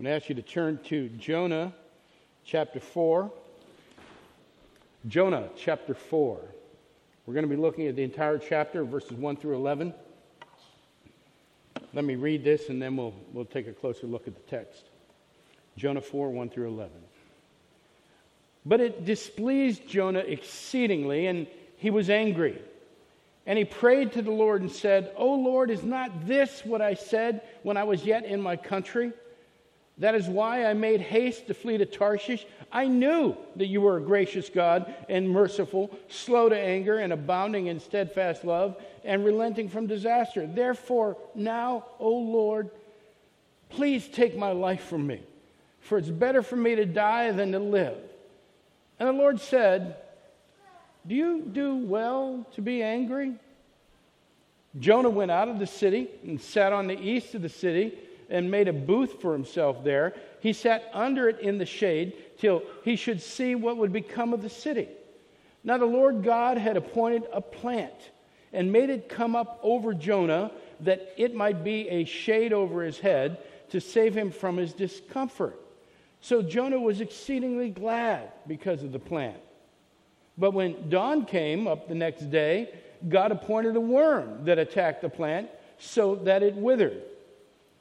I'm going to ask you to turn to Jonah chapter 4. Jonah chapter 4. We're going to be looking at the entire chapter, verses 1 through 11. Let me read this and then we'll, we'll take a closer look at the text. Jonah 4, 1 through 11. But it displeased Jonah exceedingly, and he was angry. And he prayed to the Lord and said, O Lord, is not this what I said when I was yet in my country? That is why I made haste to flee to Tarshish. I knew that you were a gracious God and merciful, slow to anger, and abounding in steadfast love, and relenting from disaster. Therefore, now, O Lord, please take my life from me, for it's better for me to die than to live. And the Lord said, Do you do well to be angry? Jonah went out of the city and sat on the east of the city and made a booth for himself there. He sat under it in the shade till he should see what would become of the city. Now the Lord God had appointed a plant and made it come up over Jonah that it might be a shade over his head to save him from his discomfort. So Jonah was exceedingly glad because of the plant. But when dawn came up the next day, God appointed a worm that attacked the plant so that it withered.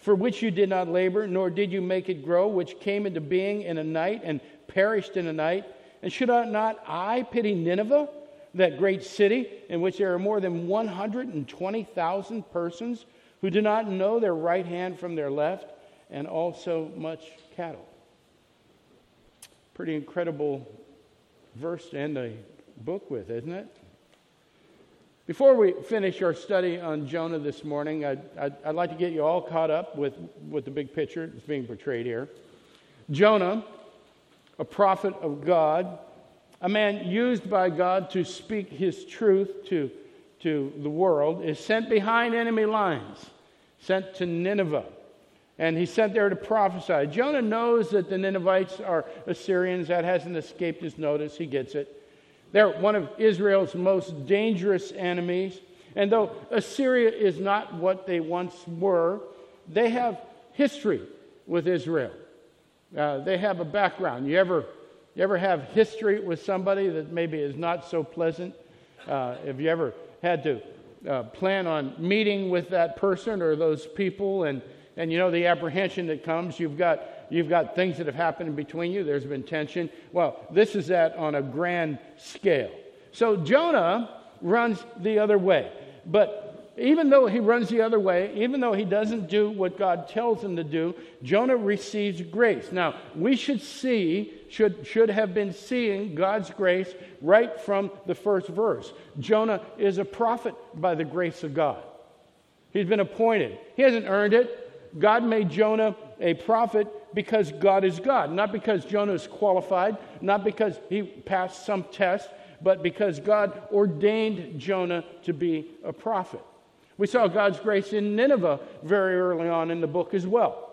for which you did not labor, nor did you make it grow, which came into being in a night and perished in a night. And should not I pity Nineveh, that great city, in which there are more than 120,000 persons who do not know their right hand from their left, and also much cattle? Pretty incredible verse to end a book with, isn't it? Before we finish our study on Jonah this morning, I'd, I'd, I'd, like to get you all caught up with, with the big picture that's being portrayed here. Jonah, a prophet of God, a man used by God to speak his truth to, to the world, is sent behind enemy lines, sent to Nineveh. And he's sent there to prophesy. Jonah knows that the Ninevites are Assyrians. That hasn't escaped his notice. He gets it. They're one of Israel's most dangerous enemies. And though Assyria is not what they once were, they have history with Israel. Uh, they have a background. You ever, you ever have history with somebody that maybe is not so pleasant? Uh, have you ever had to uh, plan on meeting with that person or those people and, and you know the apprehension that comes? You've got You've got things that have happened between you. There's been tension. Well, this is that on a grand scale. So Jonah runs the other way. But even though he runs the other way, even though he doesn't do what God tells him to do, Jonah receives grace. Now, we should see, should, should have been seeing God's grace right from the first verse. Jonah is a prophet by the grace of God. He's been appointed. He hasn't earned it. God made Jonah a prophet because God is God, not because Jonah is qualified, not because he passed some test, but because God ordained Jonah to be a prophet. We saw God's grace in Nineveh very early on in the book as well.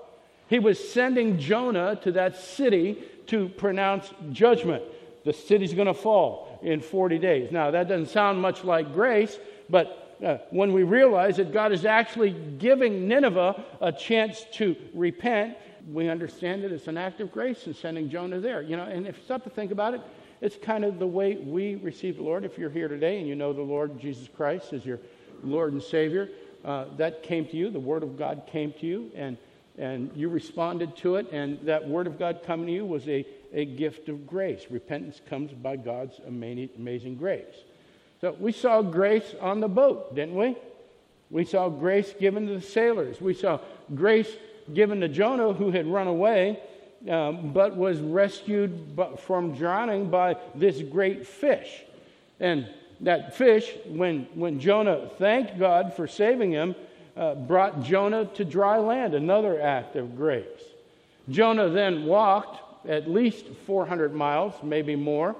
He was sending Jonah to that city to pronounce judgment. The city's going to fall in 40 days. Now, that doesn't sound much like grace, but uh, when we realize that God is actually giving Nineveh a chance to repent, we understand it as an act of grace in sending Jonah there. You know, and if you stop to think about it, it's kind of the way we receive the Lord. If you're here today and you know the Lord Jesus Christ as your Lord and Savior, uh, that came to you. The Word of God came to you, and and you responded to it. And that Word of God coming to you was a a gift of grace. Repentance comes by God's amazing grace. So we saw grace on the boat, didn't we? We saw grace given to the sailors. We saw grace given to Jonah, who had run away, um, but was rescued from drowning by this great fish. And that fish, when, when Jonah thanked God for saving him, uh, brought Jonah to dry land, another act of grace. Jonah then walked at least 400 miles, maybe more,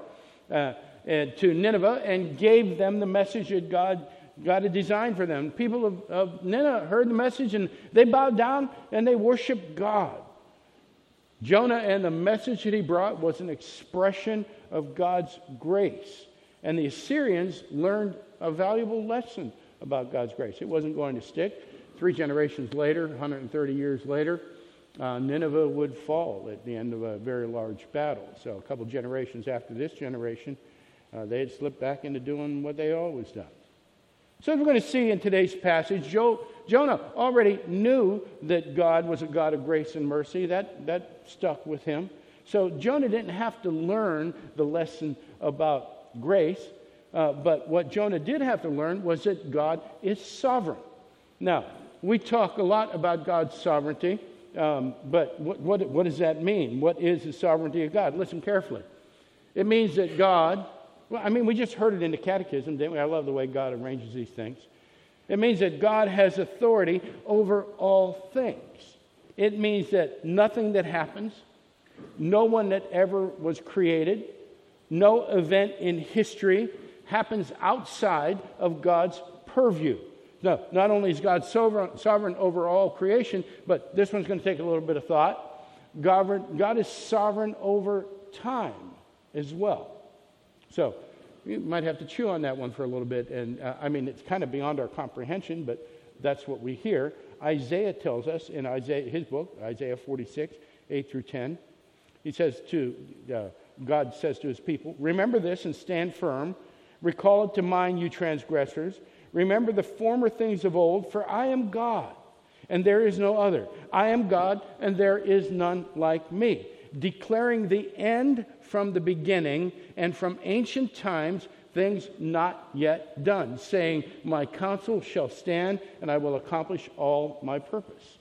uh, to Nineveh and gave them the message that God, God had designed for them. People of, of Nineveh heard the message and they bowed down and they worshiped God. Jonah and the message that he brought was an expression of God's grace. And the Assyrians learned a valuable lesson about God's grace. It wasn't going to stick. Three generations later, 130 years later, uh, Nineveh would fall at the end of a very large battle. So, a couple generations after this generation, uh, they had slipped back into doing what they always done. So, as we're going to see in today's passage, jo- Jonah already knew that God was a God of grace and mercy. That, that stuck with him. So, Jonah didn't have to learn the lesson about grace. Uh, but what Jonah did have to learn was that God is sovereign. Now, we talk a lot about God's sovereignty, um, but what, what, what does that mean? What is the sovereignty of God? Listen carefully. It means that God, well, I mean, we just heard it in the catechism, didn't we? I love the way God arranges these things. It means that God has authority over all things. It means that nothing that happens, no one that ever was created, no event in history happens outside of God's purview. No, not only is God sovereign, sovereign over all creation, but this one's going to take a little bit of thought. God, God is sovereign over time as well. So you might have to chew on that one for a little bit. And uh, I mean, it's kind of beyond our comprehension, but that's what we hear. Isaiah tells us in Isaiah, his book, Isaiah 46, 8 through 10, he says to, uh, God says to his people, Remember this and stand firm. Recall it to mind, you transgressors. Remember the former things of old, for I am God, and there is no other. I am God, and there is none like me, declaring the end from the beginning and from ancient times things not yet done, saying, My counsel shall stand, and I will accomplish all my purpose.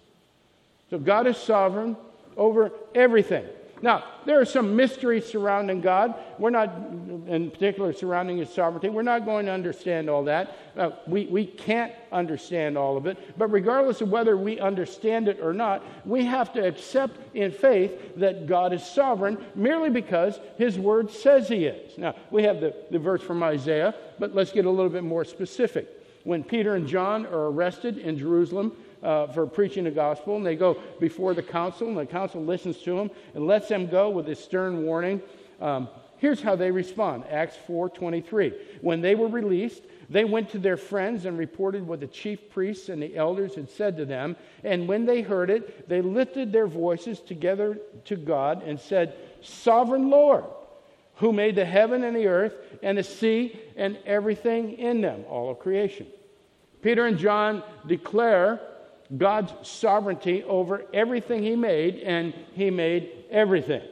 So God is sovereign over everything. Now, there are some mysteries surrounding God. We're not, in particular, surrounding His sovereignty. We're not going to understand all that. Uh, we, we can't understand all of it. But regardless of whether we understand it or not, we have to accept in faith that God is sovereign merely because His Word says He is. Now, we have the, the verse from Isaiah, but let's get a little bit more specific. When Peter and John are arrested in Jerusalem, uh, for preaching the gospel, and they go before the council, and the council listens to them and lets them go with a stern warning. Um, here's how they respond Acts 4:23. When they were released, they went to their friends and reported what the chief priests and the elders had said to them. And when they heard it, they lifted their voices together to God and said, Sovereign Lord, who made the heaven and the earth and the sea and everything in them, all of creation. Peter and John declare God's sovereignty over everything He made, and He made everything.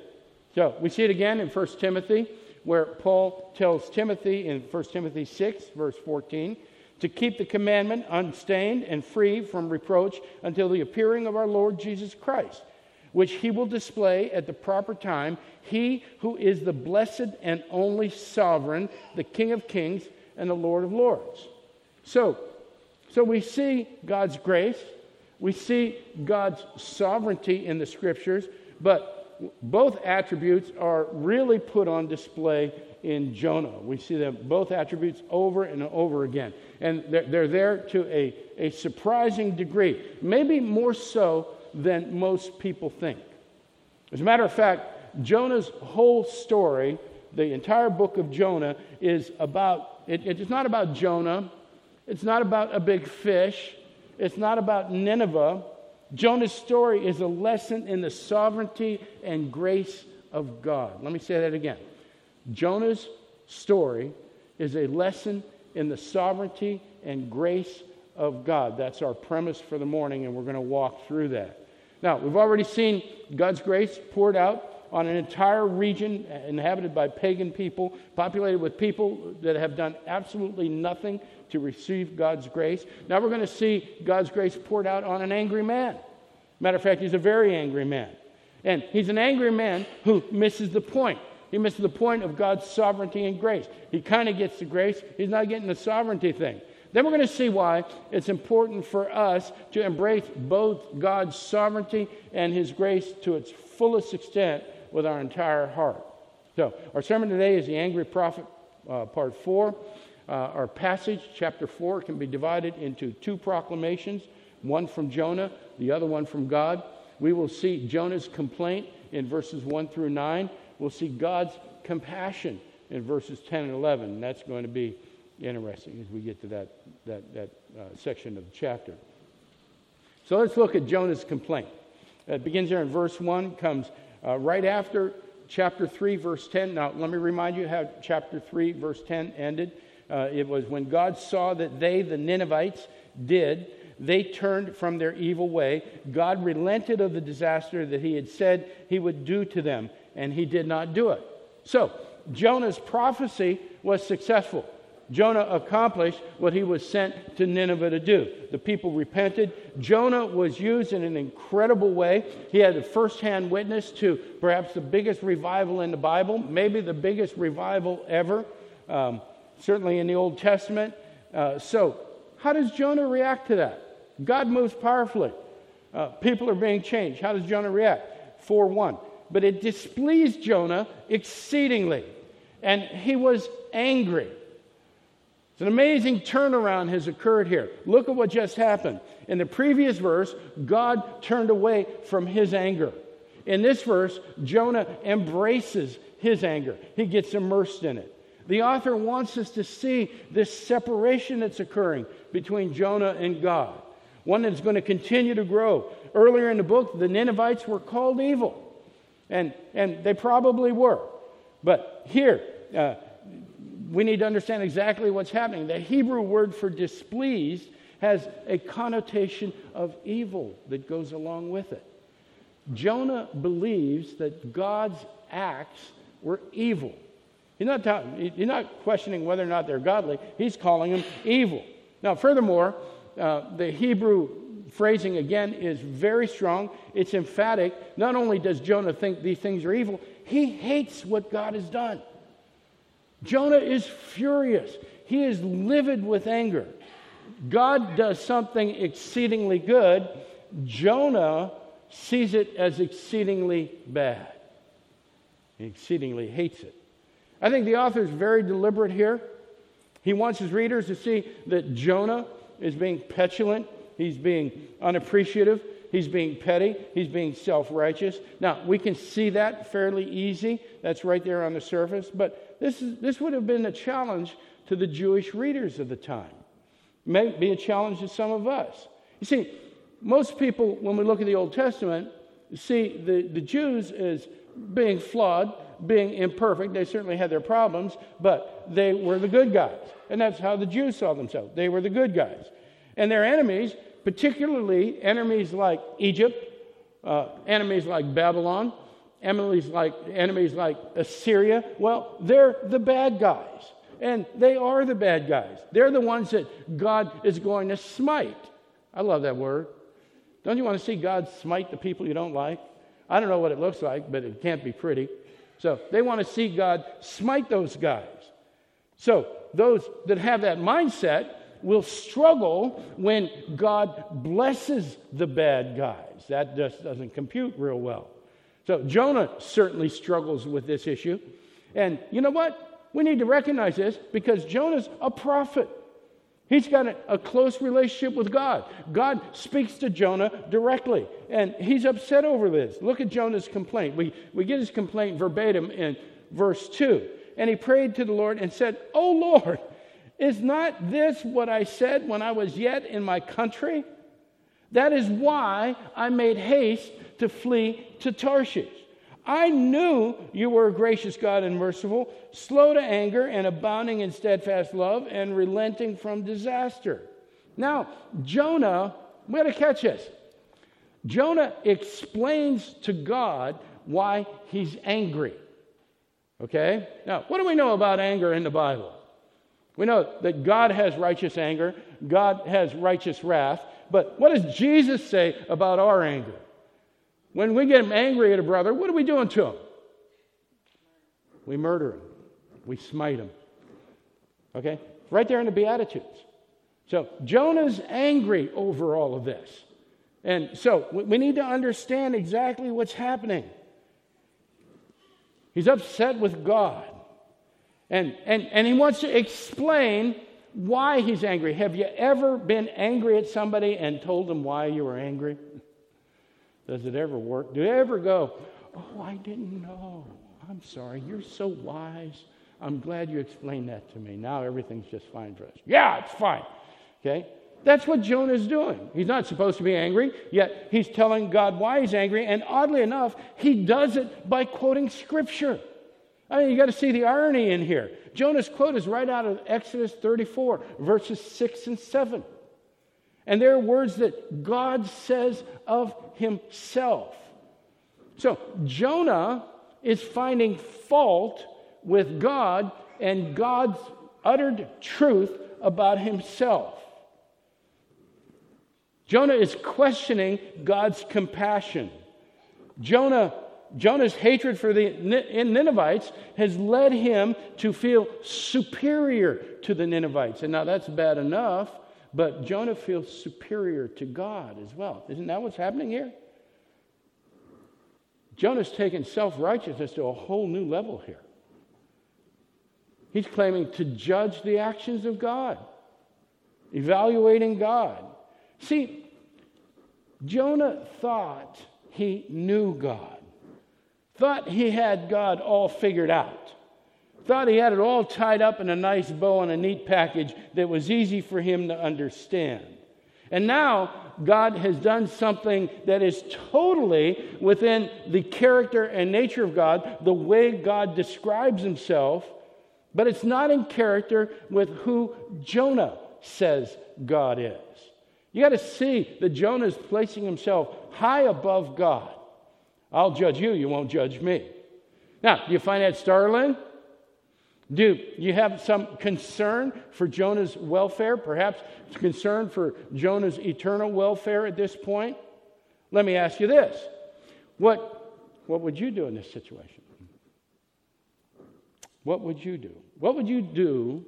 So we see it again in 1 Timothy, where Paul tells Timothy in 1 Timothy 6, verse 14, to keep the commandment unstained and free from reproach until the appearing of our Lord Jesus Christ, which He will display at the proper time, He who is the blessed and only sovereign, the King of kings and the Lord of lords. So, so we see God's grace we see God's sovereignty in the scriptures, but both attributes are really put on display in Jonah. We see them both attributes over and over again. And they're, they're there to a, a surprising degree, maybe more so than most people think. As a matter of fact, Jonah's whole story, the entire book of Jonah, is about, it, it's not about Jonah, it's not about a big fish, it's not about Nineveh. Jonah's story is a lesson in the sovereignty and grace of God. Let me say that again. Jonah's story is a lesson in the sovereignty and grace of God. That's our premise for the morning, and we're going to walk through that. Now, we've already seen God's grace poured out on an entire region inhabited by pagan people, populated with people that have done absolutely nothing to receive God's grace. Now we're going to see God's grace poured out on an angry man. Matter of fact, he's a very angry man. And he's an angry man who misses the point. He misses the point of God's sovereignty and grace. He kind of gets the grace, he's not getting the sovereignty thing. Then we're going to see why it's important for us to embrace both God's sovereignty and His grace to its fullest extent with our entire heart. So, our sermon today is the Angry Prophet, uh, part four. Uh, our passage, chapter four, can be divided into two proclamations one from Jonah, the other one from God. We will see Jonah's complaint in verses 1 through 9. We'll see God's compassion in verses 10 and 11. And that's going to be interesting as we get to that, that, that uh, section of the chapter. So let's look at Jonah's complaint. It begins there in verse 1, comes uh, right after chapter 3, verse 10. Now, let me remind you how chapter 3, verse 10 ended. Uh, it was when God saw that they, the Ninevites, did, they turned from their evil way. God relented of the disaster that he had said he would do to them, and he did not do it. So, Jonah's prophecy was successful. Jonah accomplished what he was sent to Nineveh to do. The people repented. Jonah was used in an incredible way. He had a firsthand witness to perhaps the biggest revival in the Bible, maybe the biggest revival ever, um, certainly in the Old Testament. Uh, so, how does Jonah react to that? God moves powerfully. Uh, people are being changed. How does Jonah react? 4 1. But it displeased Jonah exceedingly, and he was angry. It's an amazing turnaround has occurred here. Look at what just happened. In the previous verse, God turned away from his anger. In this verse, Jonah embraces his anger, he gets immersed in it. The author wants us to see this separation that's occurring between Jonah and God, one that's going to continue to grow. Earlier in the book, the Ninevites were called evil, and, and they probably were. But here, uh, we need to understand exactly what's happening. The Hebrew word for displeased has a connotation of evil that goes along with it. Jonah believes that God's acts were evil. He's not, talking, he's not questioning whether or not they're godly, he's calling them evil. Now, furthermore, uh, the Hebrew phrasing again is very strong. It's emphatic. Not only does Jonah think these things are evil, he hates what God has done. Jonah is furious. He is livid with anger. God does something exceedingly good. Jonah sees it as exceedingly bad. He exceedingly hates it. I think the author is very deliberate here. He wants his readers to see that Jonah is being petulant, he's being unappreciative, he's being petty, he's being self righteous. Now, we can see that fairly easy. That's right there on the surface. But this, is, this would have been a challenge to the Jewish readers of the time. It May be a challenge to some of us. You see, most people, when we look at the Old Testament, see the, the Jews as being flawed, being imperfect. They certainly had their problems, but they were the good guys. And that's how the Jews saw themselves. They were the good guys. And their enemies, particularly enemies like Egypt, uh, enemies like Babylon, enemies like, enemies like Assyria, well, they're the bad guys. And they are the bad guys. They're the ones that God is going to smite. I love that word. Don't you want to see God smite the people you don't like? I don't know what it looks like, but it can't be pretty. So they want to see God smite those guys. So those that have that mindset will struggle when God blesses the bad guys. That just doesn't compute real well. So Jonah certainly struggles with this issue. And you know what? We need to recognize this because Jonah's a prophet. He's got a, a, close relationship with God. God speaks to Jonah directly, and he's upset over this. Look at Jonah's complaint. We, we get his complaint verbatim in verse 2. And he prayed to the Lord and said, Oh Lord, is not this what I said when I was yet in my country? That is why I made haste to flee to Tarshish. I knew you were a gracious God and merciful, slow to anger and abounding in steadfast love and relenting from disaster. Now, Jonah, we got to catch this. Jonah explains to God why he's angry. Okay? Now, what do we know about anger in the Bible? We know that God has righteous anger, God has righteous wrath, but what does Jesus say about our anger? When we get angry at a brother, what are we doing to him? We murder him. We smite him. Okay? Right there in the Beatitudes. So Jonah's angry over all of this. And so we need to understand exactly what's happening. He's upset with God. And, and, and he wants to explain why he's angry. Have you ever been angry at somebody and told them why you were angry? Does it ever work? Do you ever go, Oh, I didn't know. I'm sorry. You're so wise. I'm glad you explained that to me. Now everything's just fine for us. Yeah, it's fine. Okay? That's what Jonah's doing. He's not supposed to be angry, yet he's telling God why he's angry. And oddly enough, he does it by quoting scripture. I mean, you got to see the irony in here. Jonah's quote is right out of Exodus 34, verses 6 and 7. And they're words that God says of himself. So Jonah is finding fault with God and God's uttered truth about himself. Jonah is questioning God's compassion. Jonah, Jonah's hatred for the Ninevites has led him to feel superior to the Ninevites. And now that's bad enough, but Jonah feels superior to God as well. Isn't that what's happening here? Jonah's taken self righteousness to a whole new level here. He's claiming to judge the actions of God, evaluating God. See, Jonah thought he knew God, thought he had God all figured out, thought he had it all tied up in a nice bow and a neat package that was easy for him to understand. And now God has done something that is totally within the character and nature of God, the way God describes himself, but it's not in character with who Jonah says God is. You got to see that Jonah is placing himself high above God. I'll judge you, you won't judge me. Now, do you find that startling? Do you have some concern for Jonah's welfare? Perhaps concern for Jonah's eternal welfare at this point? Let me ask you this what, what would you do in this situation? What would you do? What would you do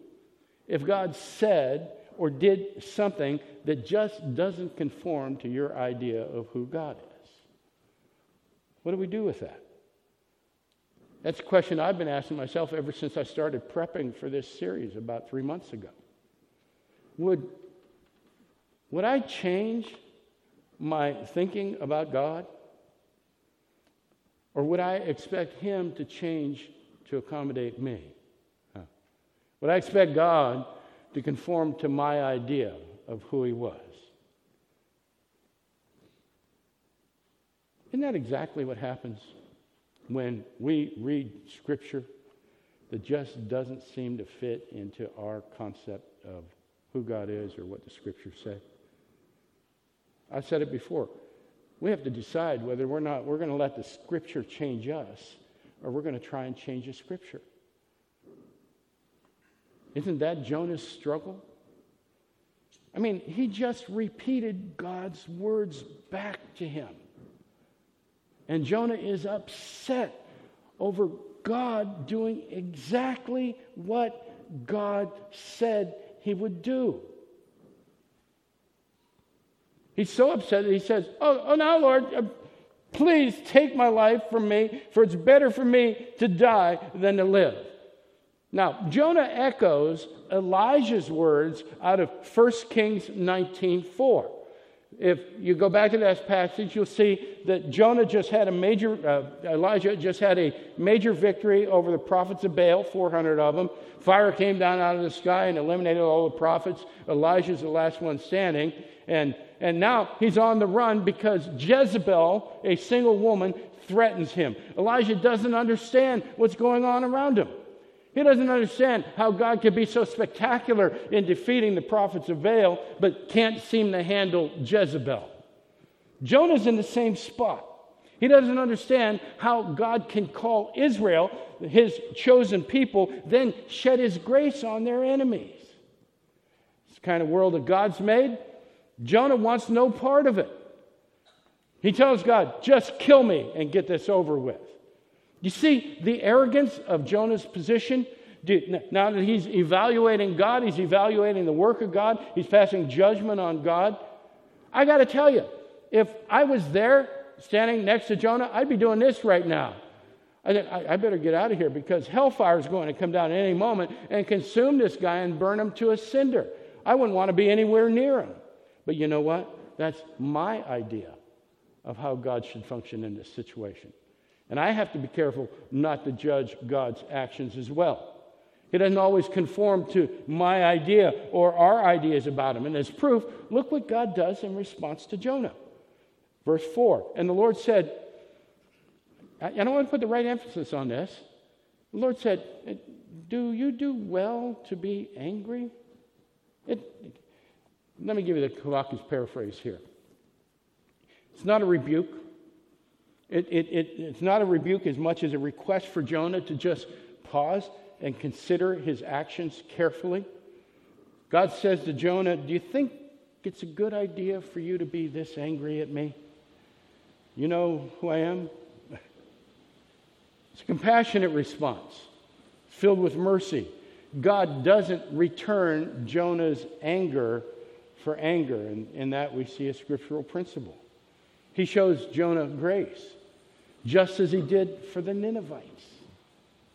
if God said or did something that just doesn't conform to your idea of who God is? What do we do with that? That's a question I've been asking myself ever since I started prepping for this series about three months ago. Would, would I change my thinking about God? Or would I expect Him to change to accommodate me? Huh. Would I expect God to conform to my idea of who He was? Isn't that exactly what happens when we read scripture that just doesn't seem to fit into our concept of who God is or what the scriptures say. I said it before. We have to decide whether we're not we're going to let the scripture change us or we're going to try and change the scripture. Isn't that Jonah's struggle? I mean, he just repeated God's words back to him. And Jonah is upset over God doing exactly what God said he would do. He's so upset that he says, Oh, oh now, Lord, uh, please take my life from me, for it's better for me to die than to live. Now, Jonah echoes Elijah's words out of 1 Kings 19 4 if you go back to that passage, you'll see that Jonah just had a major, uh, Elijah just had a major victory over the prophets of Baal, 400 of them. Fire came down out of the sky and eliminated all the prophets. Elijah's the last one standing. And, and now he's on the run because Jezebel, a single woman, threatens him. Elijah doesn't understand what's going on around him. He doesn't understand how God could be so spectacular in defeating the prophets of Baal, but can't seem to handle Jezebel. Jonah's in the same spot. He doesn't understand how God can call Israel, his chosen people, then shed his grace on their enemies. It's the kind of world that God's made. Jonah wants no part of it. He tells God, just kill me and get this over with. You see the arrogance of Jonah's position? Now that he's evaluating God, he's evaluating the work of God, he's passing judgment on God. I got to tell you, if I was there standing next to Jonah, I'd be doing this right now. I, I better get out of here because hellfire is going to come down at any moment and consume this guy and burn him to a cinder. I wouldn't want to be anywhere near him. But you know what? That's my idea of how God should function in this situation. And I have to be careful not to judge God's actions as well. He doesn't always conform to my idea or our ideas about him. And as proof, look what God does in response to Jonah. Verse 4 And the Lord said, I don't want to put the right emphasis on this. The Lord said, Do you do well to be angry? It, let me give you the Habakkuk's paraphrase here. It's not a rebuke. It, it, it, it's not a rebuke as much as a request for Jonah to just pause and consider his actions carefully. God says to Jonah, Do you think it's a good idea for you to be this angry at me? You know who I am? It's a compassionate response, filled with mercy. God doesn't return Jonah's anger for anger, and in that we see a scriptural principle. He shows Jonah grace, just as he did for the Ninevites.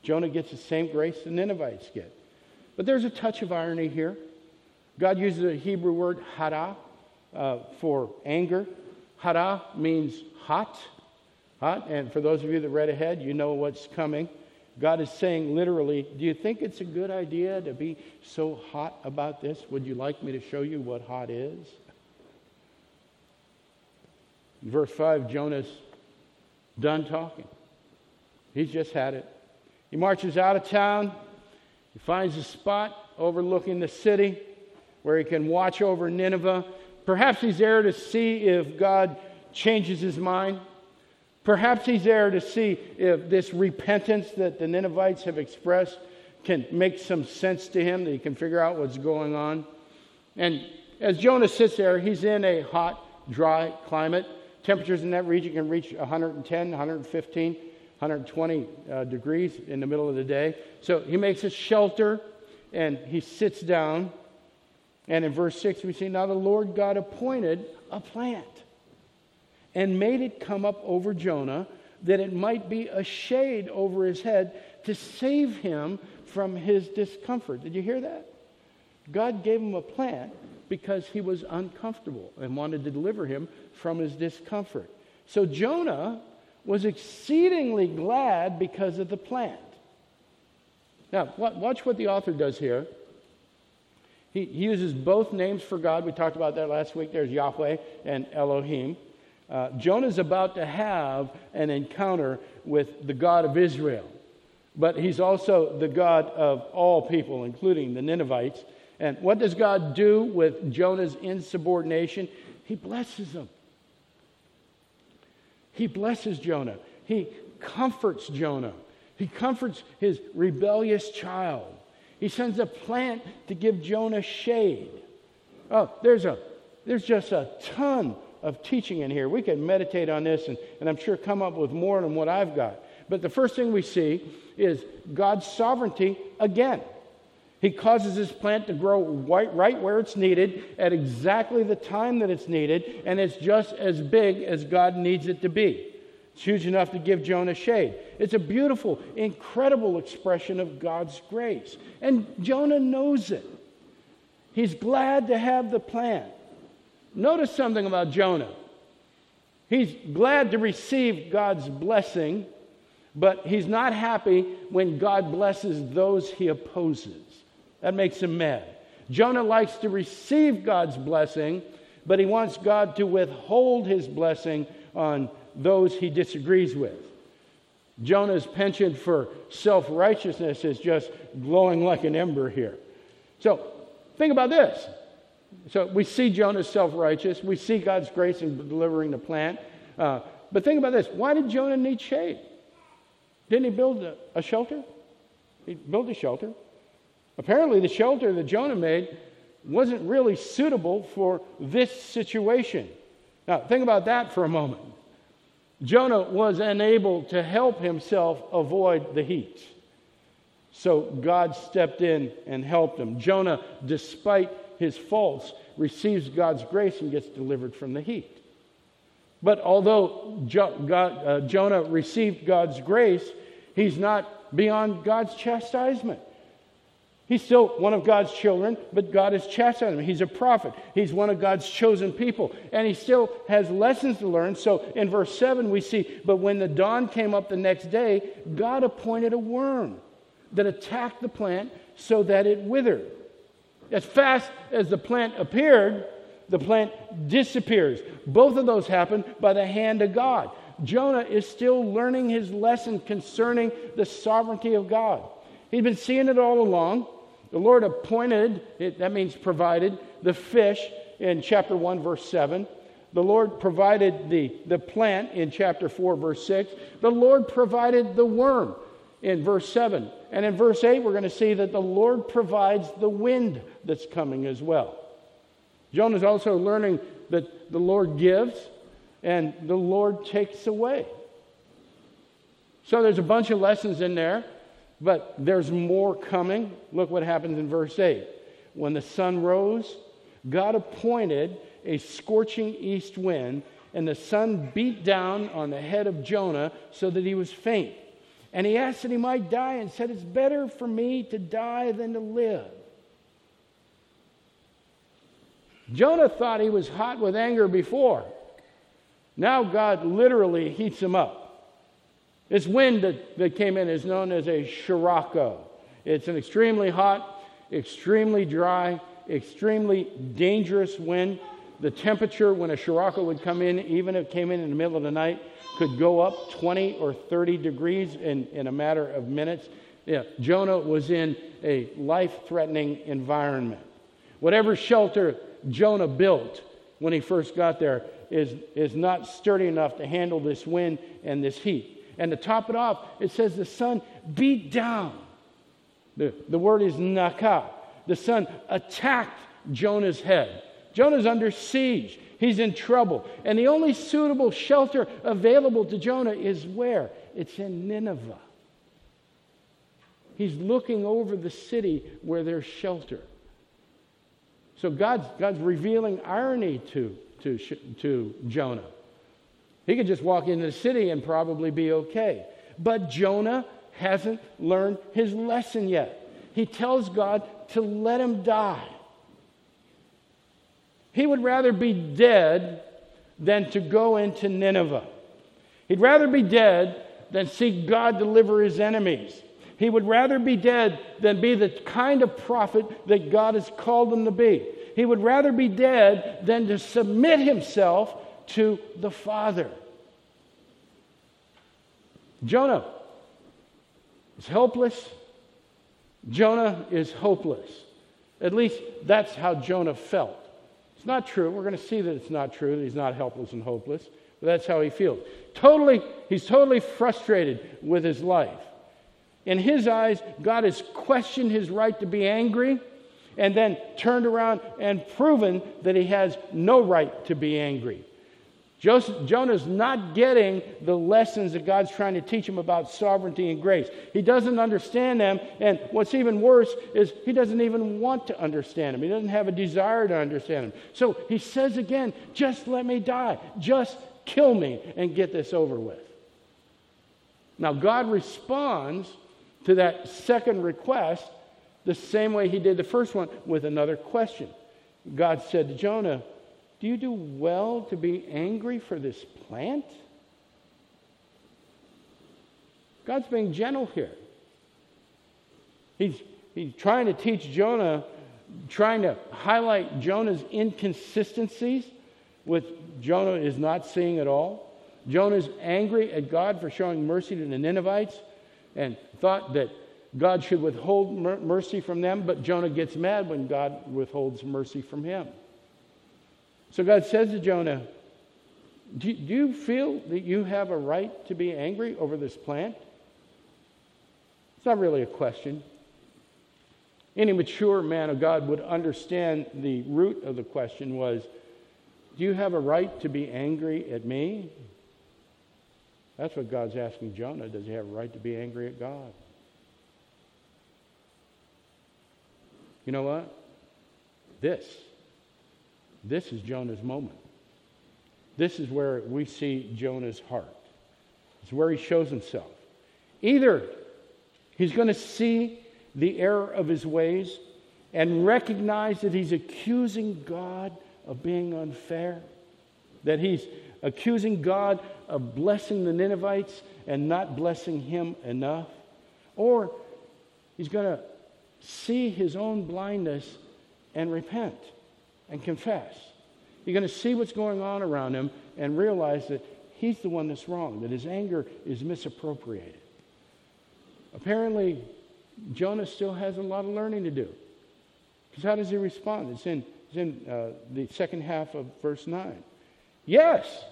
Jonah gets the same grace the Ninevites get. But there's a touch of irony here. God uses a Hebrew word, hara, uh, for anger. Hara means hot. Hot. And for those of you that read ahead, you know what's coming. God is saying literally, Do you think it's a good idea to be so hot about this? Would you like me to show you what hot is? verse 5, Jonah's done talking. He's just had it. He marches out of town. He finds a spot overlooking the city where he can watch over Nineveh. Perhaps he's there to see if God changes his mind. Perhaps he's there to see if this repentance that the Ninevites have expressed can make some sense to him, that he can figure out what's going on. And as Jonah sits there, he's in a hot, dry climate. Temperatures in that region can reach 110, 115, 120 uh, degrees in the middle of the day. So he makes a shelter and he sits down. And in verse 6, we see now the Lord God appointed a plant and made it come up over Jonah that it might be a shade over his head to save him from his discomfort. Did you hear that? God gave him a plant because he was uncomfortable and wanted to deliver him from his discomfort. So Jonah was exceedingly glad because of the plant. Now, watch what the author does here. He, uses both names for God. We talked about that last week. There's Yahweh and Elohim. Uh, Jonah's about to have an encounter with the God of Israel, but he's also the God of all people, including the Ninevites. And what does God do with Jonah's insubordination? He blesses him. He blesses Jonah. He comforts Jonah. He comforts his rebellious child. He sends a plant to give Jonah shade. Oh, there's a there's just a ton of teaching in here. We can meditate on this and, and I'm sure come up with more than what I've got. But the first thing we see is God's sovereignty again. He causes this plant to grow right, right where it's needed at exactly the time that it's needed, and it's just as big as God needs it to be. It's huge enough to give Jonah shade. It's a beautiful, incredible expression of God's grace. And Jonah knows it. He's glad to have the plant. Notice something about Jonah. He's glad to receive God's blessing, but he's not happy when God blesses those he opposes. That makes him mad. Jonah likes to receive God's blessing, but he wants God to withhold his blessing on those he disagrees with. Jonah's penchant for self righteousness is just glowing like an ember here. So, think about this so we see Jonah self righteous. We see God's grace in delivering the plant. Uh, but think about this why did Jonah need shade? Didn't he build a, a shelter? He built a shelter. Apparently, the shelter that Jonah made wasn't really suitable for this situation. Now, think about that for a moment. Jonah was unable to help himself avoid the heat. So God stepped in and helped him. Jonah, despite his faults, receives God's grace and gets delivered from the heat. But although jo- God, uh, Jonah received God's grace, he's not beyond God's chastisement. He's still one of God's children, but God has chastising him. He's a prophet. He's one of God's chosen people. And he still has lessons to learn. So in verse 7, we see, But when the dawn came up the next day, God appointed a worm that attacked the plant so that it withered. As fast as the plant appeared, the plant disappears. Both of those happen by the hand of God. Jonah is still learning his lesson concerning the sovereignty of God. He's been seeing it all along. The Lord appointed, it, that means provided, the fish in chapter 1, verse 7. The Lord provided the, the plant in chapter 4, verse 6. The Lord provided the worm in verse 7. And in verse 8, we're going to see that the Lord provides the wind that's coming as well. Jonah is also learning that the Lord gives and the Lord takes away. So there's a bunch of lessons in there, but there's more coming. Look what happens in verse 8. When the sun rose, God appointed a scorching east wind, and the sun beat down on the head of Jonah so that he was faint. And he asked that he might die and said, It's better for me to die than to live. Jonah thought he was hot with anger before. Now God literally heats him up. This wind that, that came in is known as a sirocco. It's an extremely hot, extremely dry, extremely dangerous wind. The temperature when a sirocco would come in, even if it came in in the middle of the night, could go up 20 or 30 degrees in, in a matter of minutes. Yeah, Jonah was in a life threatening environment. Whatever shelter Jonah built when he first got there is, is not sturdy enough to handle this wind and this heat. And to top it off, it says the sun beat down. The, the word is naka. The sun attacked Jonah's head. Jonah's under siege. He's in trouble. And the only suitable shelter available to Jonah is where? It's in Nineveh. He's looking over the city where there's shelter. So God's, God's revealing irony to, to, to Jonah. He could just walk into the city and probably be okay. But Jonah hasn't learned his lesson yet. He tells God to let him die. He would rather be dead than to go into Nineveh. He'd rather be dead than see God deliver his enemies. He would rather be dead than be the kind of prophet that God has called him to be. He would rather be dead than to submit himself to the Father. Jonah is helpless. Jonah is hopeless. At least that's how Jonah felt. It's not true. We're going to see that it's not true, that he's not helpless and hopeless, but that's how he feels. Totally, he's totally frustrated with his life. In his eyes, God has questioned his right to be angry and then turned around and proven that he has no right to be angry. Joseph, Jonah's not getting the lessons that God's trying to teach him about sovereignty and grace. He doesn't understand them, and what's even worse is he doesn't even want to understand them. He doesn't have a desire to understand them. So he says again, just let me die. Just kill me and get this over with. Now, God responds to that second request the same way he did the first one with another question. God said to Jonah, do you do well to be angry for this plant? God's being gentle here. He's, he's trying to teach Jonah, trying to highlight Jonah's inconsistencies, which Jonah is not seeing at all. Jonah's angry at God for showing mercy to the Ninevites and thought that God should withhold mercy from them, but Jonah gets mad when God withholds mercy from him. So God says to Jonah, do, do you feel that you have a right to be angry over this plant? It's not really a question. Any mature man of God would understand the root of the question was, Do you have a right to be angry at me? That's what God's asking Jonah. Does he have a right to be angry at God? You know what? This. This is Jonah's moment. This is where we see Jonah's heart. It's where he shows himself. Either he's going to see the error of his ways and recognize that he's accusing God of being unfair, that he's accusing God of blessing the Ninevites and not blessing him enough, or he's going to see his own blindness and repent and confess. You're going to see what's going on around him and realize that he's the one that's wrong, that his anger is misappropriated. Apparently, Jonah still has a lot of learning to do. Because how does he respond? It's in, it's in uh, the second half of verse 9. Yes,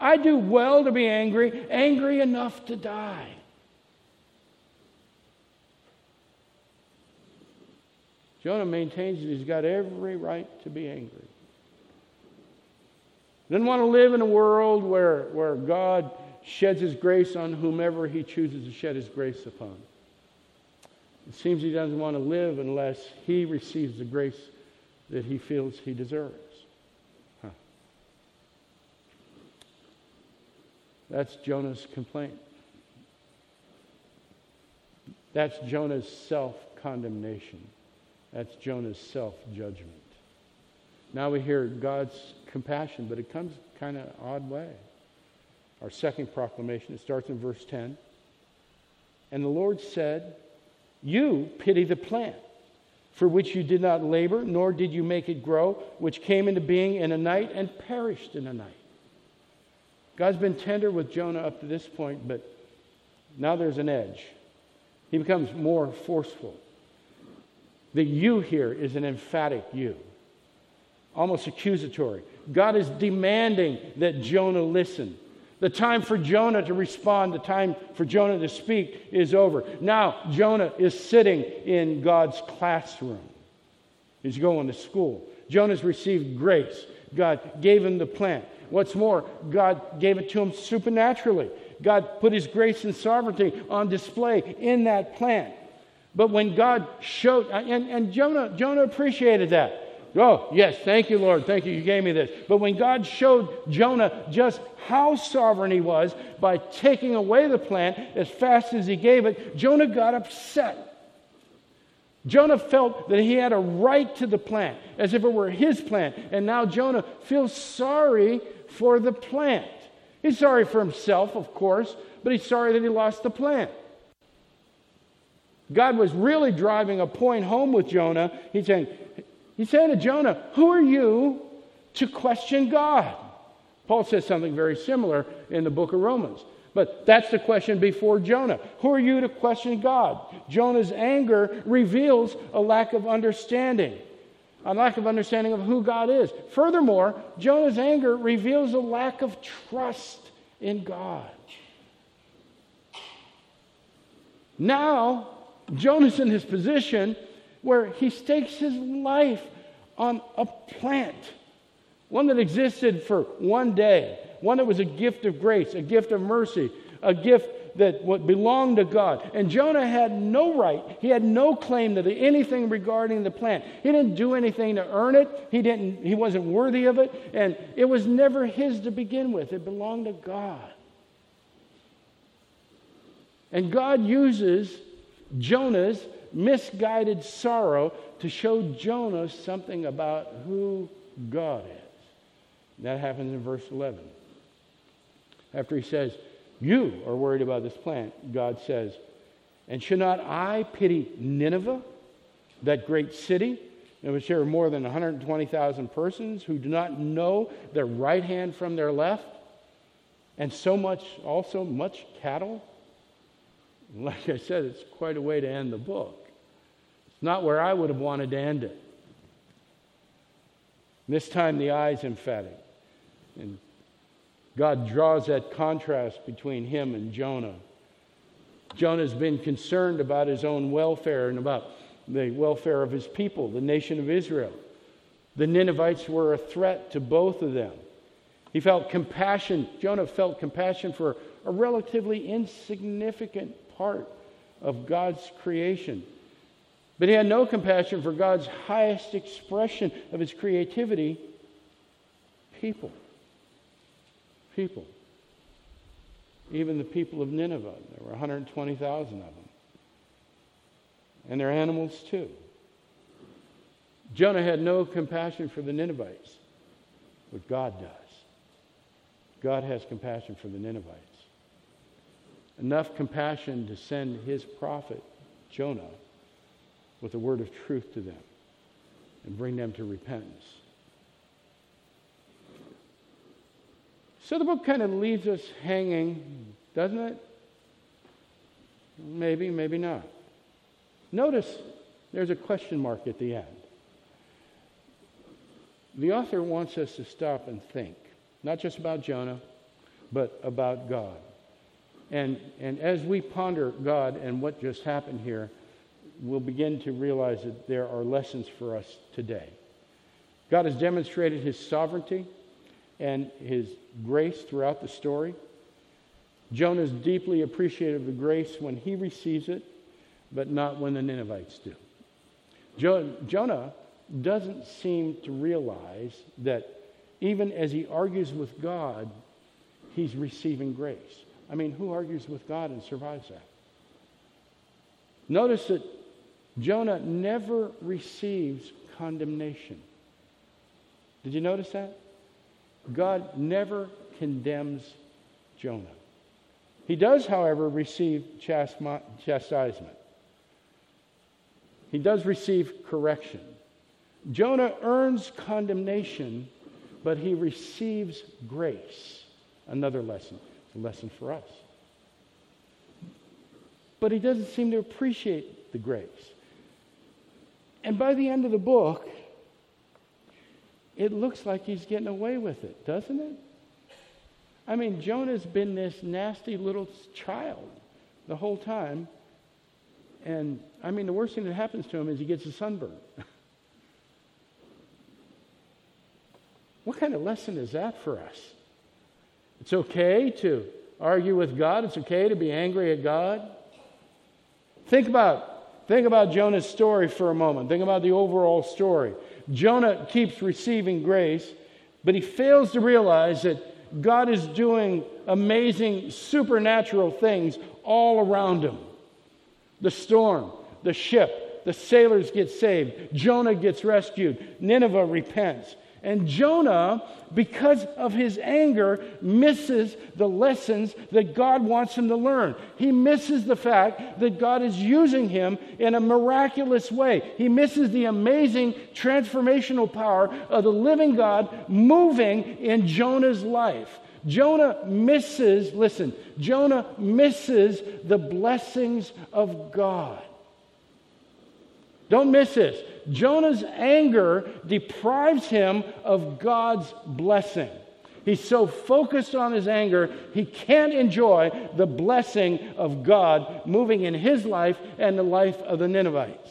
I do well to be angry, angry enough to die. Jonah maintains that he's got every right to be angry. Doesn't want to live in a world where, where God sheds his grace on whomever he chooses to shed his grace upon. It seems he doesn't want to live unless he receives the grace that he feels he deserves. Huh. That's Jonah's complaint. That's Jonah's self condemnation. That's Jonah's self judgment. Now we hear God's compassion, but it comes kind of odd way. Our second proclamation, it starts in verse 10. And the Lord said, You pity the plant for which you did not labor, nor did you make it grow, which came into being in a night and perished in a night. God's been tender with Jonah up to this point, but now there's an edge. He becomes more forceful. The you here is an emphatic you almost accusatory. God is demanding that Jonah listen. The time for Jonah to respond, the time for Jonah to speak is over. Now, Jonah is sitting in God's classroom. He's going to school. Jonah's received grace. God gave him the plant. What's more, God gave it to him supernaturally. God put his grace and sovereignty on display in that plant. But when God showed, uh, and, and Jonah, Jonah appreciated that. Oh, yes, thank you, Lord. Thank you. You gave me this. But when God showed Jonah just how sovereign he was by taking away the plant as fast as he gave it, Jonah got upset. Jonah felt that he had a right to the plant, as if it were his plant. And now Jonah feels sorry for the plant. He's sorry for himself, of course, but he's sorry that he lost the plant. God was really driving a point home with Jonah. He's saying, He's saying to Jonah, Who are you to question God? Paul says something very similar in the book of Romans. But that's the question before Jonah. Who are you to question God? Jonah's anger reveals a lack of understanding, a lack of understanding of who God is. Furthermore, Jonah's anger reveals a lack of trust in God. Now, Jonah's in his position where he stakes his life on a plant, one that existed for one day, one that was a gift of grace, a gift of mercy, a gift that belonged to God. And Jonah had no right, he had no claim to anything regarding the plant. He didn't do anything to earn it. He didn't he wasn't worthy of it, and it was never his to begin with. It belonged to God. And God uses Jonah's misguided sorrow to show Jonah something about who God is. That happens in verse 11. After he says, You are worried about this plant, God says, And should not I pity Nineveh, that great city, in which there are more than 120,000 persons who do not know their right hand from their left, and so much, also much cattle? Like I said, it's quite a way to end the book. It's not where I would have wanted to end it. This time the eye is emphatic. And God draws that contrast between him and Jonah. Jonah's been concerned about his own welfare and about the welfare of his people, the nation of Israel. The Ninevites were a threat to both of them. He felt compassion, Jonah felt compassion for a relatively insignificant part of God's creation. But he had no compassion for God's highest expression of his creativity people. People. Even the people of Nineveh. There were 120,000 of them. And their animals too. Jonah had no compassion for the Ninevites, but God does. God has compassion for the Ninevites. Enough compassion to send his prophet, Jonah, with a word of truth to them and bring them to repentance. So the book kind of leaves us hanging, doesn't it? Maybe, maybe not. Notice there's a question mark at the end. The author wants us to stop and think, not just about Jonah, but about God. And, and as we ponder God and what just happened here, we'll begin to realize that there are lessons for us today. God has demonstrated his sovereignty and his grace throughout the story. Jonah is deeply appreciative of the grace when he receives it, but not when the Ninevites do. Jo- Jonah doesn't seem to realize that even as he argues with God, he's receiving grace. I mean, who argues with God and survives that? Notice that Jonah never receives condemnation. Did you notice that? God never condemns Jonah. He does, however, receive chastisement. He does receive correction. Jonah earns condemnation, but he receives grace. Another lesson, lesson for us. But he doesn't seem to appreciate the grace. And by the end of the book, it looks like he's getting away with it, doesn't it? I mean, Jonah's been this nasty little child the whole time. And I mean, the worst thing that happens to him is he gets a sunburn. what kind of lesson is that for us? It's okay to argue with God, it's okay to be angry at God. Think about Think about Jonah's story for a moment. Think about the overall story. Jonah keeps receiving grace, but he fails to realize that God is doing amazing supernatural things all around him. The storm, the ship, the sailors get saved, Jonah gets rescued, Nineveh repents. And Jonah, because of his anger, misses the lessons that God wants him to learn. He misses the fact that God is using him in a miraculous way. He misses the amazing transformational power of the living God moving in Jonah's life. Jonah misses, listen, Jonah misses the blessings of God. Don't miss this. Jonah's anger deprives him of God's blessing. He's so focused on his anger, he can't enjoy the blessing of God moving in his life and the life of the Ninevites.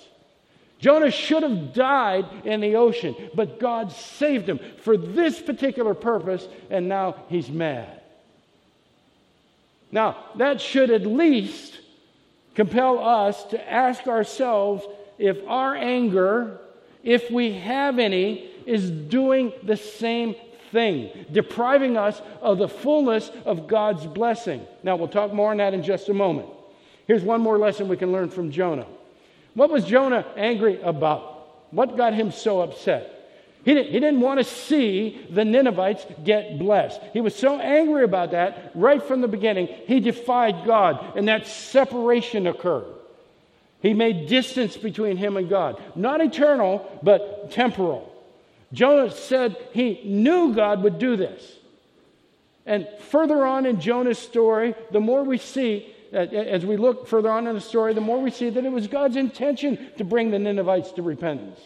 Jonah should have died in the ocean, but God saved him for this particular purpose, and now he's mad. Now, that should at least compel us to ask ourselves if our anger, if we have any, is doing the same thing, depriving us of the fullness of God's blessing. Now, we'll talk more on that in just a moment. Here's one more lesson we can learn from Jonah. What was Jonah angry about? What got him so upset? He didn't, he didn't want to see the Ninevites get blessed. He was so angry about that right from the beginning, he defied God, and that separation occurred. He made distance between him and God. Not eternal, but temporal. Jonah said he knew God would do this. And further on in Jonah's story, the more we see, uh, as we look further on in the story, the more we see that it was God's intention to bring the Ninevites to repentance.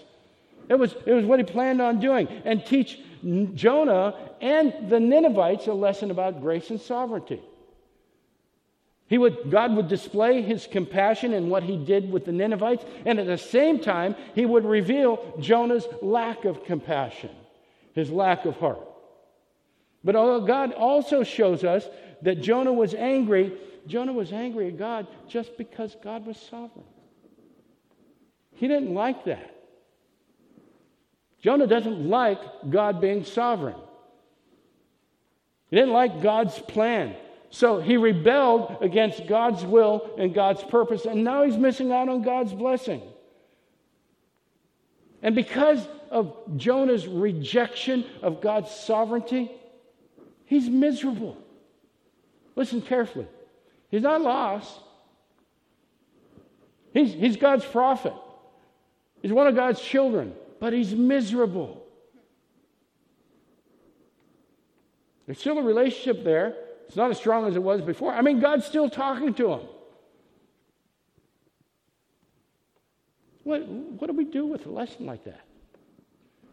It was, it was what he planned on doing and teach Jonah and the Ninevites a lesson about grace and sovereignty. He would, God would display his compassion in what he did with the Ninevites, and at the same time, he would reveal Jonah's lack of compassion, his lack of heart. But although God also shows us that Jonah was angry, Jonah was angry at God just because God was sovereign. He didn't like that. Jonah doesn't like God being sovereign. He didn't like God's plan. So he rebelled against God's will and God's purpose, and now he's missing out on God's blessing. And because of Jonah's rejection of God's sovereignty, he's miserable. Listen carefully. He's not lost. He's, he's God's prophet. He's one of God's children, but he's miserable. There's still a relationship there. It's not as strong as it was before. I mean, God's still talking to him. What, what do we do with a lesson like that?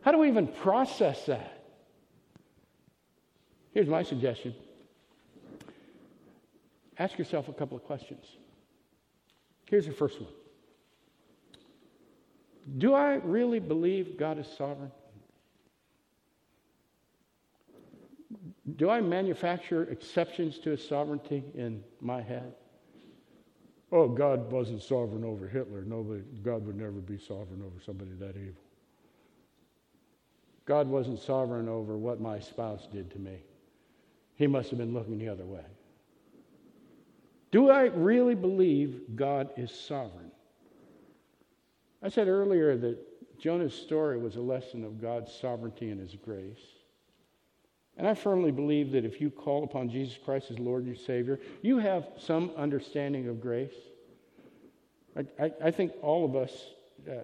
How do we even process that? Here's my suggestion ask yourself a couple of questions. Here's the first one Do I really believe God is sovereign? Do I manufacture exceptions to his sovereignty in my head? Oh, God wasn't sovereign over Hitler. Nobody, God would never be sovereign over somebody that evil. God wasn't sovereign over what my spouse did to me. He must have been looking the other way. Do I really believe God is sovereign? I said earlier that Jonah's story was a lesson of God's sovereignty and his grace. And I firmly believe that if you call upon Jesus Christ as Lord and Savior, you have some understanding of grace. I, I, I think all of us uh,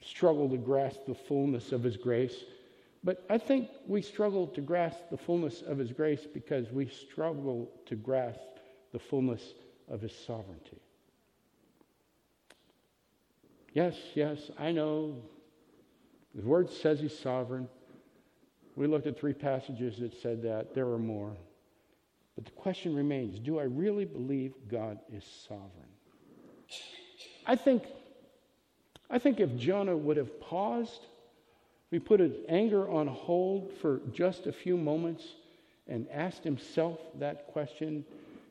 struggle to grasp the fullness of His grace. But I think we struggle to grasp the fullness of His grace because we struggle to grasp the fullness of His sovereignty. Yes, yes, I know. The Word says He's sovereign. We looked at three passages that said that. There are more. But the question remains do I really believe God is sovereign? I think, I think if Jonah would have paused, if we put his anger on hold for just a few moments and asked himself that question,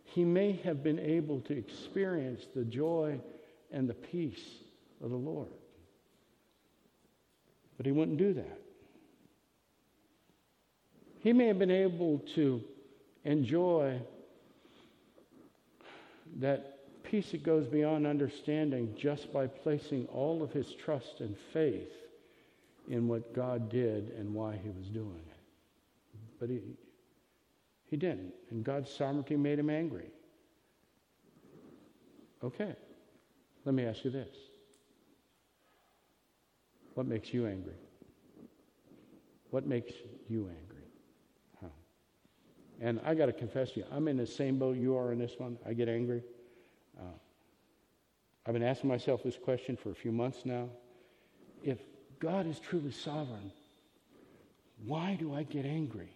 he may have been able to experience the joy and the peace of the Lord. But he wouldn't do that he may have been able to enjoy that peace that goes beyond understanding just by placing all of his trust and faith in what God did and why he was doing it. But he, he didn't. And God's sovereignty made him angry. Okay, let me ask you this What makes you angry? What makes you angry? And I got to confess to you, I'm in the same boat you are in this one. I get angry. Uh, I've been asking myself this question for a few months now. If God is truly sovereign, why do I get angry?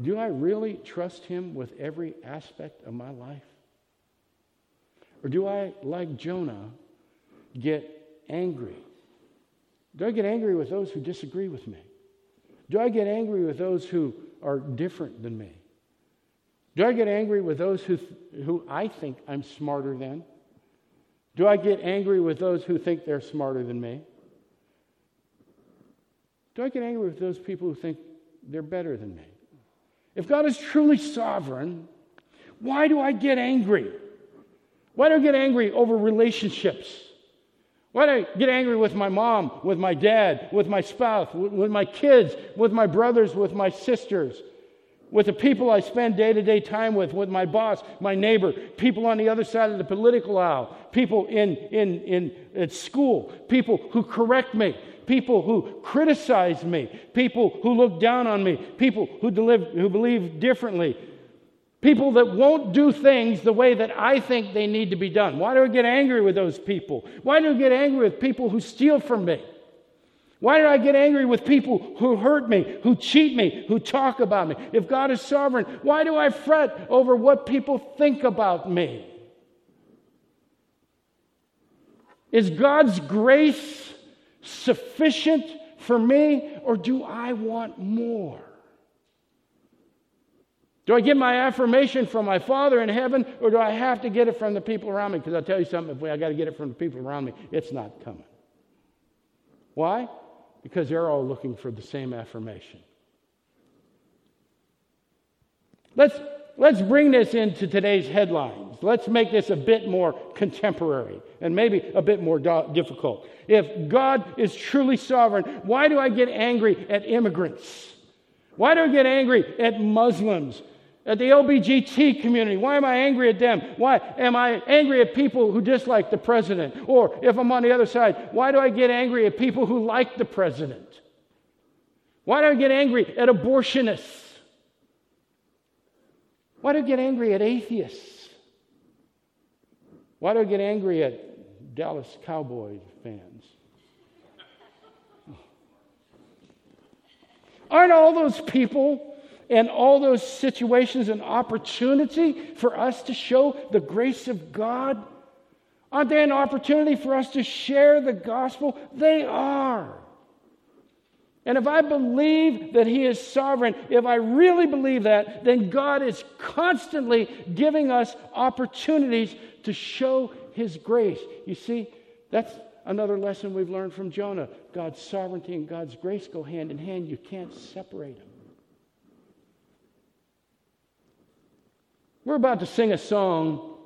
Do I really trust Him with every aspect of my life? Or do I, like Jonah, get angry? Do I get angry with those who disagree with me? Do I get angry with those who are different than me? Do I get angry with those who, who I think I'm smarter than? Do I get angry with those who think they're smarter than me? Do I get angry with those people who think they're better than me? If God is truly sovereign, why do I get angry? Why do I get angry over relationships? Why do I get angry with my mom, with my dad, with my spouse, with, my kids, with my brothers, with my sisters, with the people I spend day to day time with, with my boss, my neighbor, people on the other side of the political aisle, people in, in, in at school, people who correct me, people who criticize me, people who look down on me, people who, deliver, who believe differently, People that won't do things the way that I think they need to be done. Why do I get angry with those people? Why do I get angry with people who steal from me? Why do I get angry with people who hurt me, who cheat me, who talk about me? If God is sovereign, why do I fret over what people think about me? Is God's grace sufficient for me, or do I want more? Do I get my affirmation from my Father in heaven, or do I have to get it from the people around me? Because I'll tell you something, if I got to get it from the people around me, it's not coming. Why? Because they're all looking for the same affirmation. Let's, let's bring this into today's headlines. Let's make this a bit more contemporary and maybe a bit more difficult. If God is truly sovereign, why do I get angry at immigrants? Why do I get angry at Muslims? At the LBGT community, why am I angry at them? Why am I angry at people who dislike the president? Or if I'm on the other side, why do I get angry at people who like the president? Why do I get angry at abortionists? Why do I get angry at atheists? Why do I get angry at Dallas Cowboys fans? Aren't all those people and all those situations an opportunity for us to show the grace of God? Aren't they an opportunity for us to share the gospel? They are. And if I believe that He is sovereign, if I really believe that, then God is constantly giving us opportunities to show His grace. You see, that's another lesson we've learned from Jonah. God's sovereignty and God's grace go hand in hand. You can't separate them. We're about to sing a song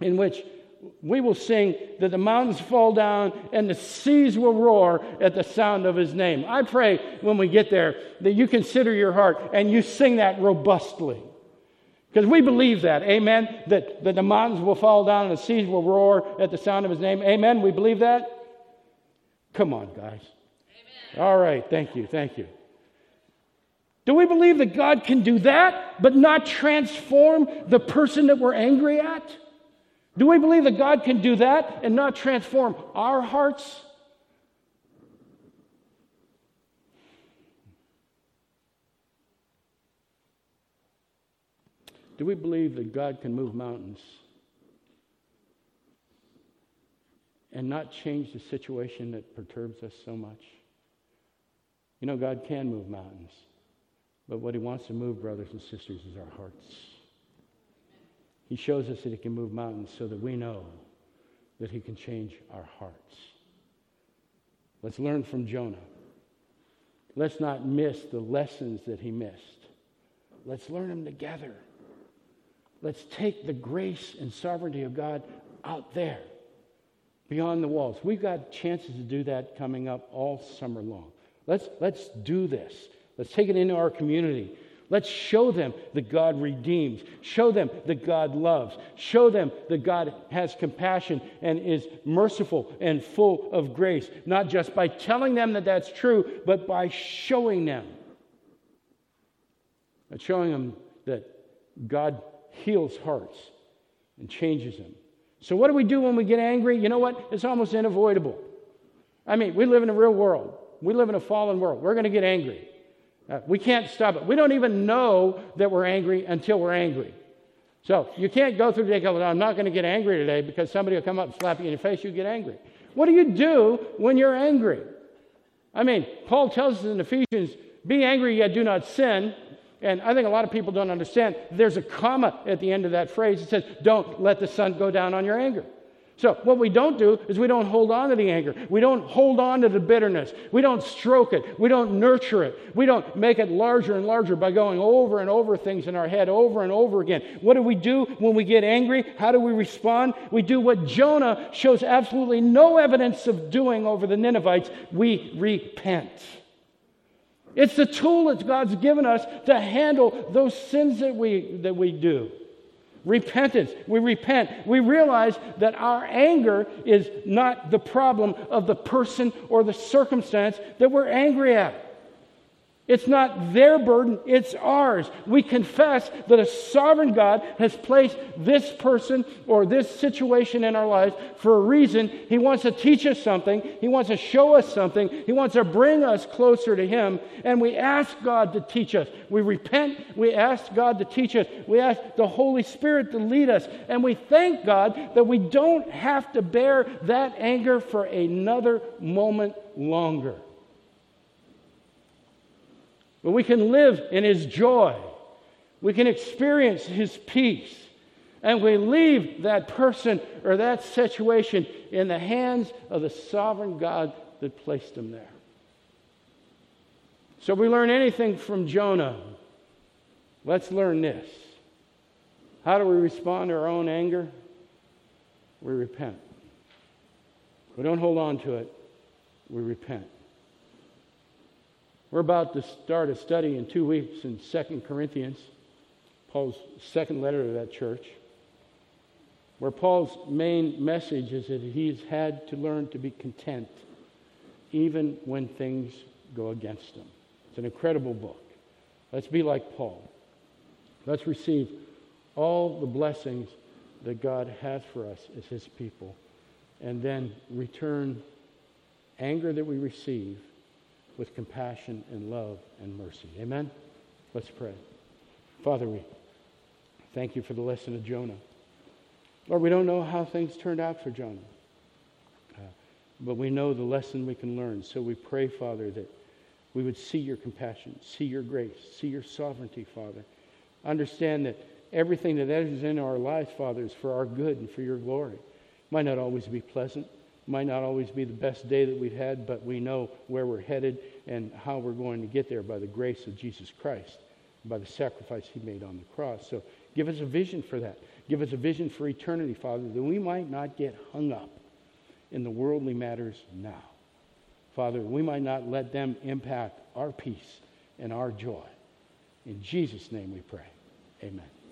in which we will sing that the mountains fall down and the seas will roar at the sound of his name. I pray when we get there that you consider your heart and you sing that robustly. Because we believe that, amen, that, that the mountains will fall down and the seas will roar at the sound of his name. Amen. We believe that? Come on, guys. Amen. All right. Thank you. Thank you. Do we believe that God can do that, but not transform the person that we're angry at? Do we believe that God can do that and not transform our hearts? Do we believe that God can move mountains and not change the situation that perturbs us so much? You know, God can move mountains, but what He wants to move, brothers and sisters, is our hearts. He shows us that He can move mountains so that we know that He can change our hearts. Let's learn from Jonah. Let's not miss the lessons that he missed. Let's learn them together. Let's take the grace and sovereignty of God out there, beyond the walls. We've got chances to do that coming up all summer long. Let's, let's do this. Let's take it into our community. Let's show them that God redeems. Show them that God loves. Show them that God has compassion and is merciful and full of grace. Not just by telling them that that's true, but by showing them. By showing them that God heals hearts and changes them. So, what do we do when we get angry? You know what? It's almost unavoidable. I mean, we live in a real world, we live in a fallen world. We're going to get angry. Uh, we can't stop it. We don't even know that we're angry until we're angry. So you can't go through the day going, I'm not going to get angry today because somebody will come up and slap you in the face, you get angry. What do you do when you're angry? I mean, Paul tells us in Ephesians, be angry yet do not sin. And I think a lot of people don't understand. There's a comma at the end of that phrase. It says, don't let the sun go down on your anger. So, what we don't do is we don't hold on to the anger. We don't hold on to the bitterness. We don't stroke it. We don't nurture it. We don't make it larger and larger by going over and over things in our head over and over again. What do we do when we get angry? How do we respond? We do what Jonah shows absolutely no evidence of doing over the Ninevites we repent. It's the tool that God's given us to handle those sins that we, that we do. Repentance. We repent. We realize that our anger is not the problem of the person or the circumstance that we're angry at. It's not their burden, it's ours. We confess that a sovereign God has placed this person or this situation in our lives for a reason. He wants to teach us something, He wants to show us something, He wants to bring us closer to Him. And we ask God to teach us. We repent, we ask God to teach us, we ask the Holy Spirit to lead us. And we thank God that we don't have to bear that anger for another moment longer. But we can live in His joy. we can experience His peace. And we leave that person or that situation in the hands of the sovereign God that placed them there. So, if we learn anything from Jonah. Let's learn this. How do we respond to our own anger? We repent. We don't hold on to it, we repent. We're about to start a study in two weeks in 2 Corinthians, Paul's second letter to that church, where Paul's main message is that he's had to learn to be content even when things go against him. It's an incredible book. Let's be like Paul. Let's receive all the blessings that God has for us as his people and then return anger that we receive with compassion and love and mercy. Amen? Let's pray. Father, we thank you for the lesson of Jonah. Lord, we don't know how things turned out for Jonah, uh, but we know the lesson we can learn. So we pray, Father, that we would see your compassion, see your grace, see your sovereignty, Father. Understand that everything that is in our lives, Father, is for our good and for your glory. Might not always be pleasant, might not always be the best day that we've had, but we know where we're headed and how we're going to get there by the grace of Jesus Christ, by the sacrifice he made on the cross. So give us a vision for that. Give us a vision for eternity, Father, that we might not get hung up in the worldly matters now. Father, we might not let them impact our peace and our joy. In Jesus' name we pray. Amen.